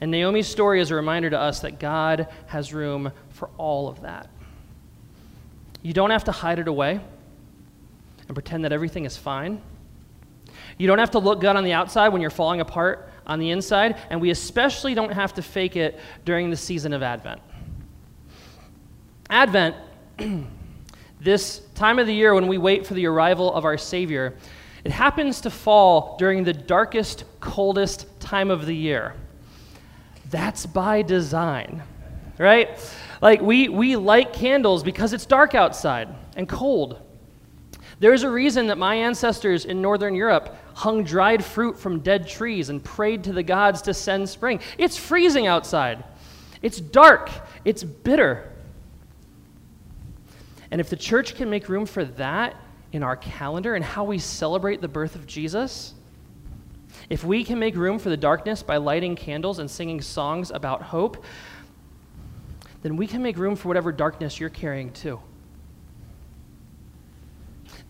And Naomi's story is a reminder to us that God has room for all of that. You don't have to hide it away and pretend that everything is fine. You don't have to look good on the outside when you're falling apart on the inside, and we especially don't have to fake it during the season of Advent. Advent, this time of the year when we wait for the arrival of our Savior, it happens to fall during the darkest, coldest time of the year. That's by design, right? Like, we, we light candles because it's dark outside and cold. There's a reason that my ancestors in Northern Europe hung dried fruit from dead trees and prayed to the gods to send spring. It's freezing outside, it's dark, it's bitter. And if the church can make room for that in our calendar and how we celebrate the birth of Jesus, if we can make room for the darkness by lighting candles and singing songs about hope, then we can make room for whatever darkness you're carrying too.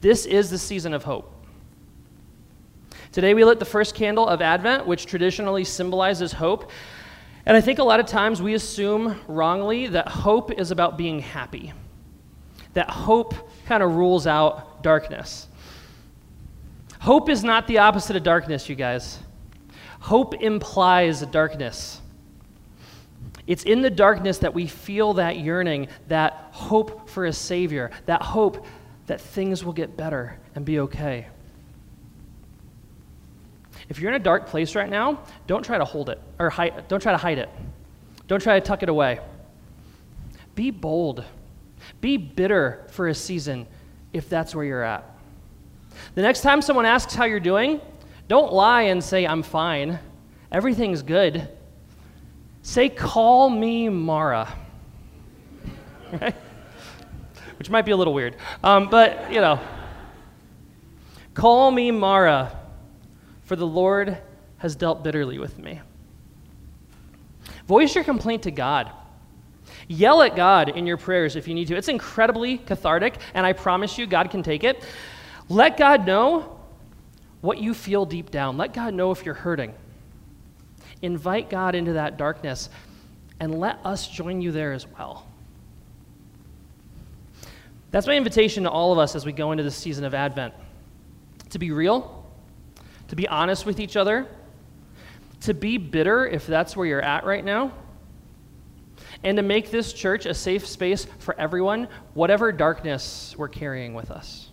This is the season of hope. Today we lit the first candle of Advent, which traditionally symbolizes hope. And I think a lot of times we assume wrongly that hope is about being happy that hope kind of rules out darkness. Hope is not the opposite of darkness, you guys. Hope implies darkness. It's in the darkness that we feel that yearning, that hope for a Savior, that hope that things will get better and be okay. If you're in a dark place right now, don't try to hold it or hide, don't try to hide it. Don't try to tuck it away. Be bold Be bitter for a season if that's where you're at. The next time someone asks how you're doing, don't lie and say, I'm fine. Everything's good. Say, call me Mara. Right? Which might be a little weird. Um, but, you know, call me Mara, for the Lord has dealt bitterly with me. Voice your complaint to God. Yell at God in your prayers if you need to. It's incredibly cathartic, and I promise you, God can take it. Let God know what you feel deep down. Let God know if you're hurting. Invite God into that darkness, and let us join you there as well. That's my invitation to all of us as we go into this season of Advent to be real, to be honest with each other, to be bitter if that's where you're at right now and to make this church a safe space for everyone, whatever darkness we're carrying with us.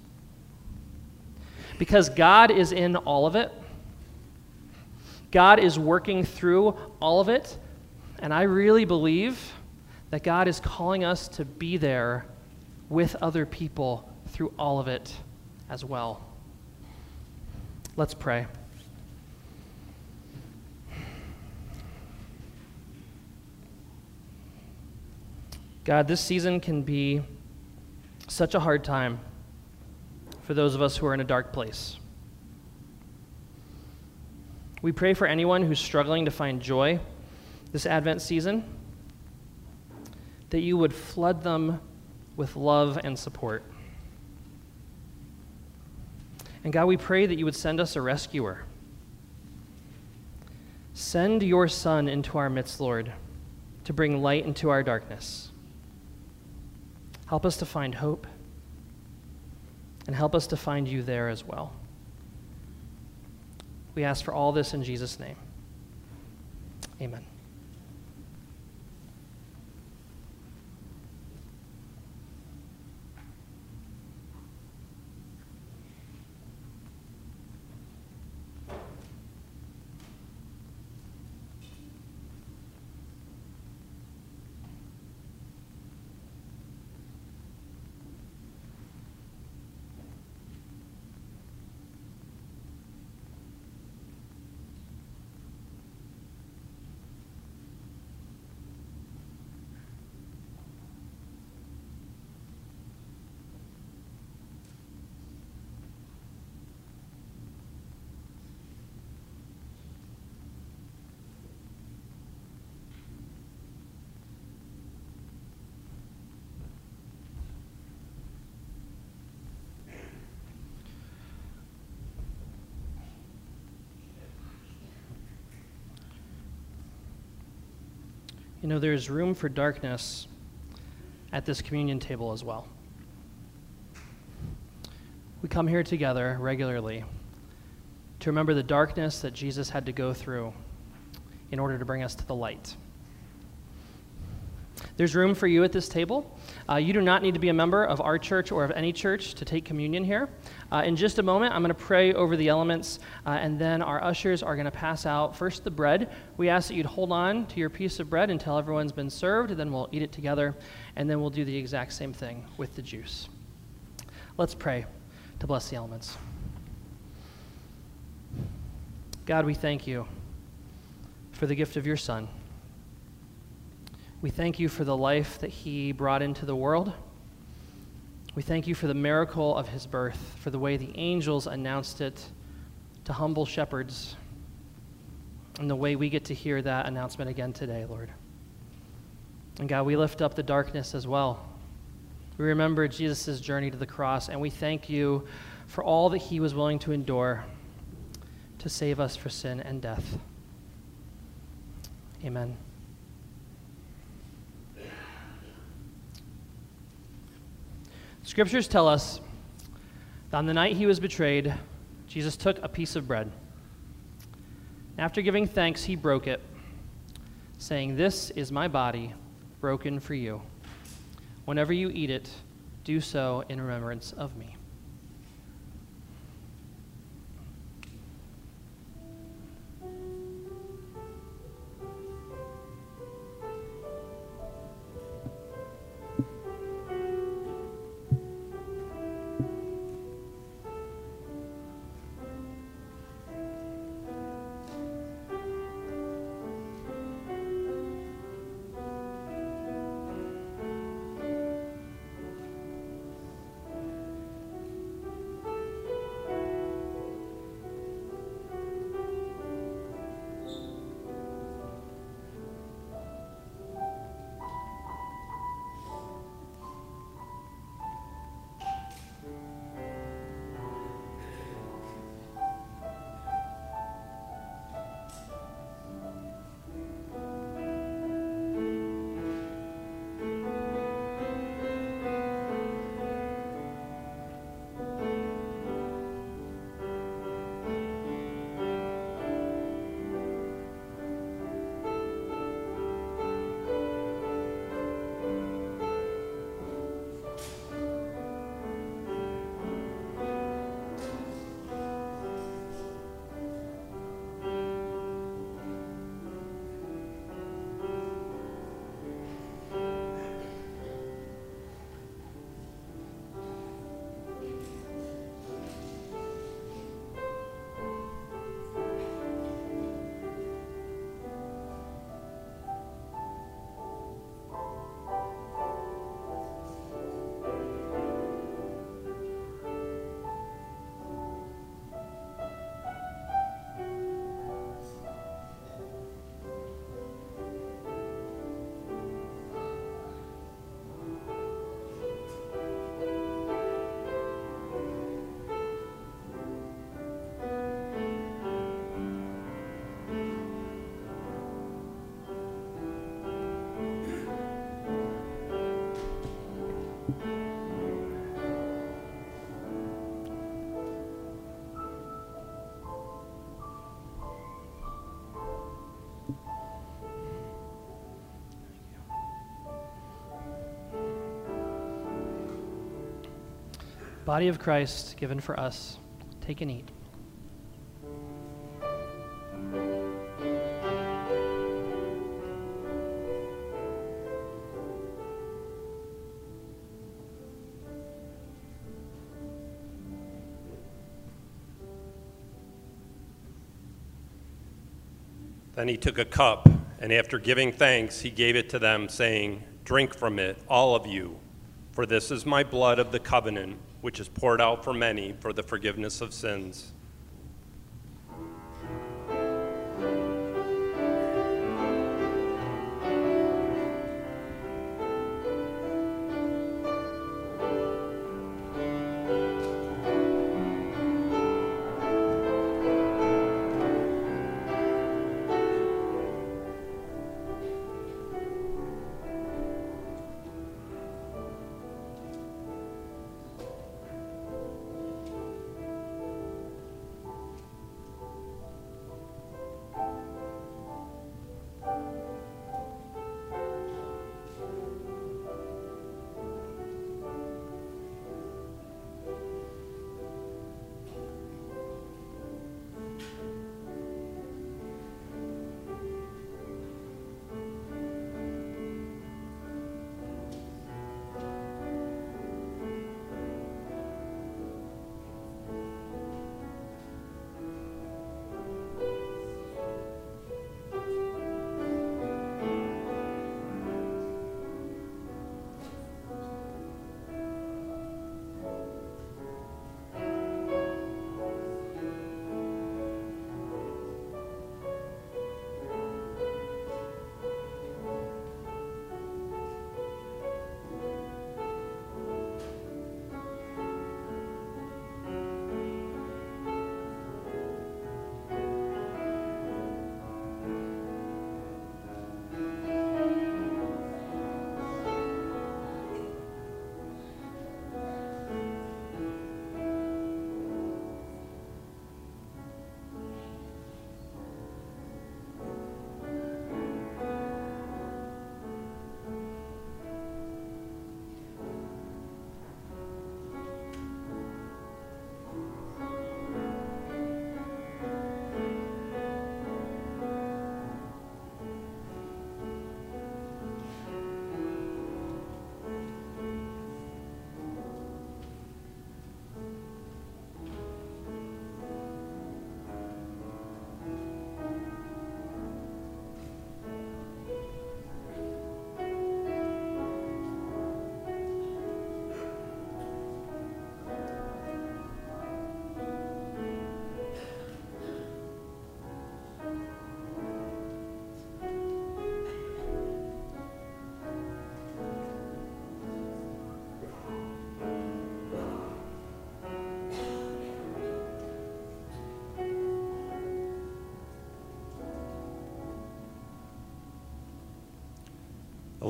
Because God is in all of it, God is working through all of it, and I really believe that God is calling us to be there with other people through all of it as well. Let's pray. God, this season can be such a hard time for those of us who are in a dark place. We pray for anyone who's struggling to find joy this Advent season, that you would flood them with love and support. And God, we pray that you would send us a rescuer. Send your Son into our midst, Lord, to bring light into our darkness. Help us to find hope, and help us to find you there as well. We ask for all this in Jesus' name. Amen. You know, there's room for darkness at this communion table as well. We come here together regularly to remember the darkness that Jesus had to go through in order to bring us to the light. There's room for you at this table. Uh, you do not need to be a member of our church or of any church to take communion here. Uh, in just a moment, I'm going to pray over the elements, uh, and then our ushers are going to pass out first the bread. We ask that you'd hold on to your piece of bread until everyone's been served, then we'll eat it together, and then we'll do the exact same thing with the juice. Let's pray to bless the elements. God, we thank you for the gift of your Son. We thank you for the life that he brought into the world. We thank you for the miracle of his birth, for the way the angels announced it to humble shepherds, and the way we get to hear that announcement again today, Lord. And God, we lift up the darkness as well. We remember Jesus' journey to the cross, and we thank you for all that he was willing to endure to save us for sin and death. Amen. Scriptures tell us that on the night he was betrayed, Jesus took a piece of bread. After giving thanks, he broke it, saying, This is my body, broken for you. Whenever you eat it, do so in remembrance of me. Body of Christ given for us. Take and eat. Then he took a cup, and after giving thanks, he gave it to them, saying, Drink from it, all of you, for this is my blood of the covenant, which is poured out for many for the forgiveness of sins.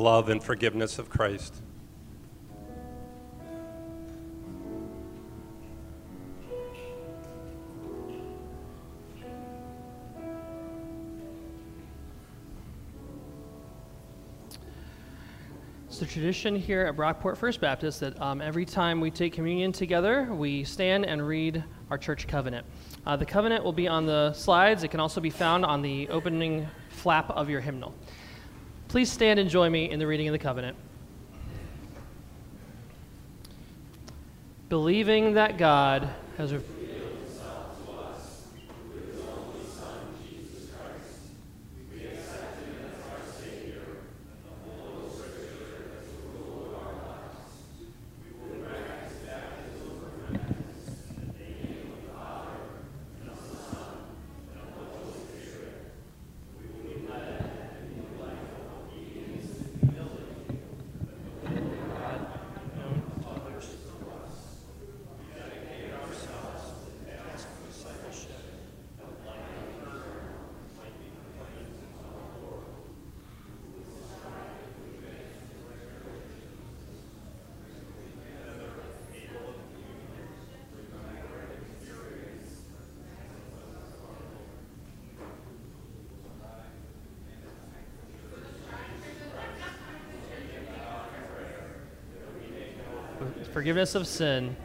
Love and forgiveness of Christ. It's the tradition here at Brockport First Baptist that um, every time we take communion together, we stand and read our church covenant. Uh, the covenant will be on the slides. It can also be found on the opening flap of your hymnal. Please stand and join me in the reading of the covenant. Believing that God has. Forgiveness of sin,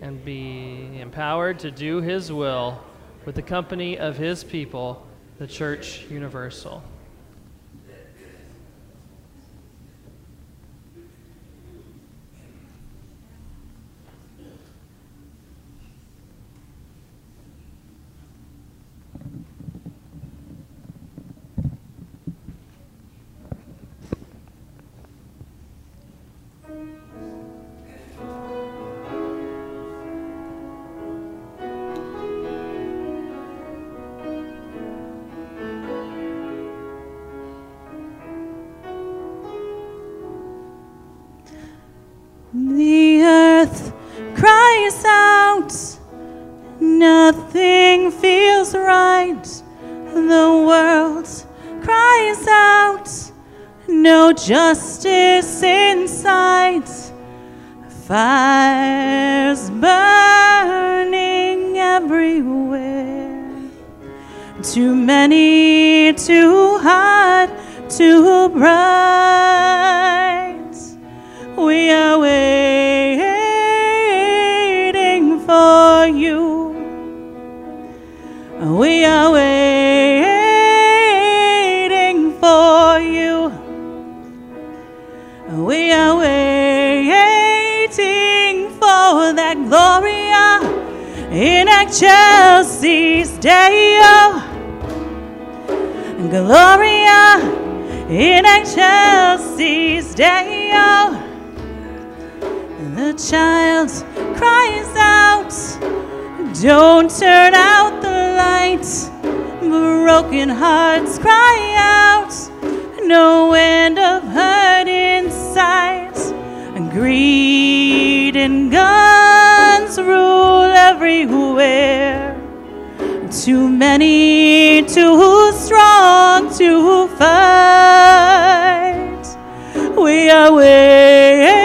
and be empowered to do His will with the company of His people, the Church Universal. Nothing feels right. The world cries out, no justice in sight. Fires burning everywhere. Too many, too hot, too bright. We are waiting for you. We are waiting for you. We are waiting for that Gloria in excelsis Deo. Oh. Gloria in excelsis Deo. Oh. The child cries out, Don't turn out the light. Broken hearts cry out, No end of hurt in sight. Greed and guns rule everywhere. Too many, too strong to fight. We are waiting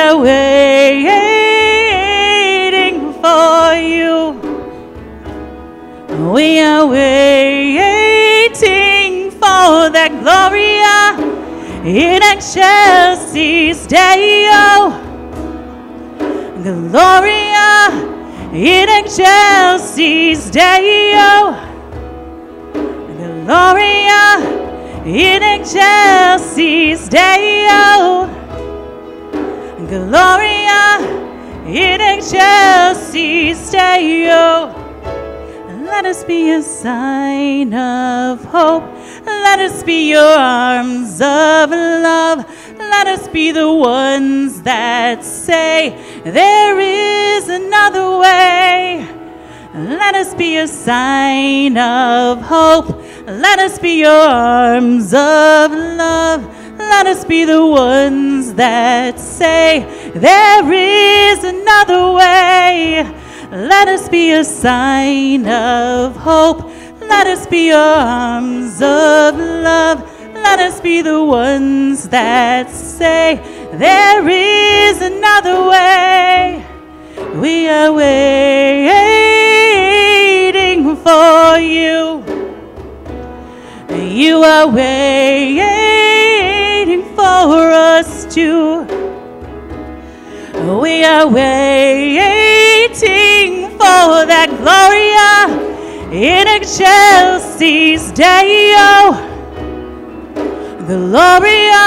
are waiting for you. We are waiting for that Gloria in excelsis Deo. Oh. Gloria in excelsis Deo. Oh. Gloria in excelsis Deo. Gloria in excelsis Deo. Let us be a sign of hope. Let us be your arms of love. Let us be the ones that say there is another way. Let us be a sign of hope. Let us be your arms of love. Let us be the ones that say there is another way. Let us be a sign of hope. Let us be arms of love. Let us be the ones that say there is another way. We are waiting for you. You are waiting for us too. We are waiting for that Gloria in excelsis Deo. Gloria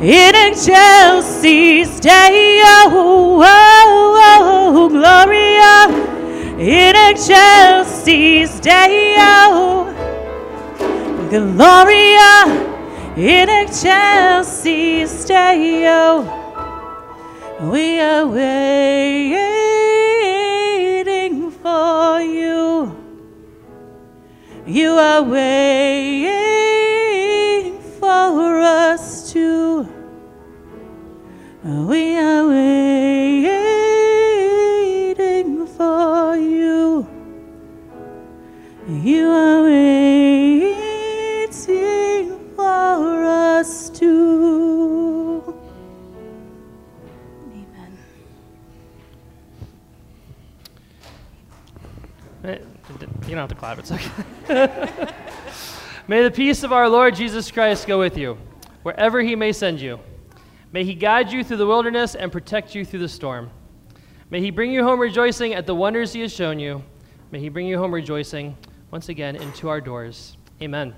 in excelsis Deo. Oh, oh, Gloria in excelsis Deo. Gloria in excelsis Deo. Oh. We are waiting for you. You are waiting for us too. We are waiting for you. You are waiting Amen. Eh, You don't have to clap, it's okay. May the peace of our Lord Jesus Christ go with you. wherever He may send you. May He guide you through the wilderness and protect you through the storm. May He bring you home rejoicing at the wonders He has shown you. May He bring you home rejoicing once again into our doors. Amen.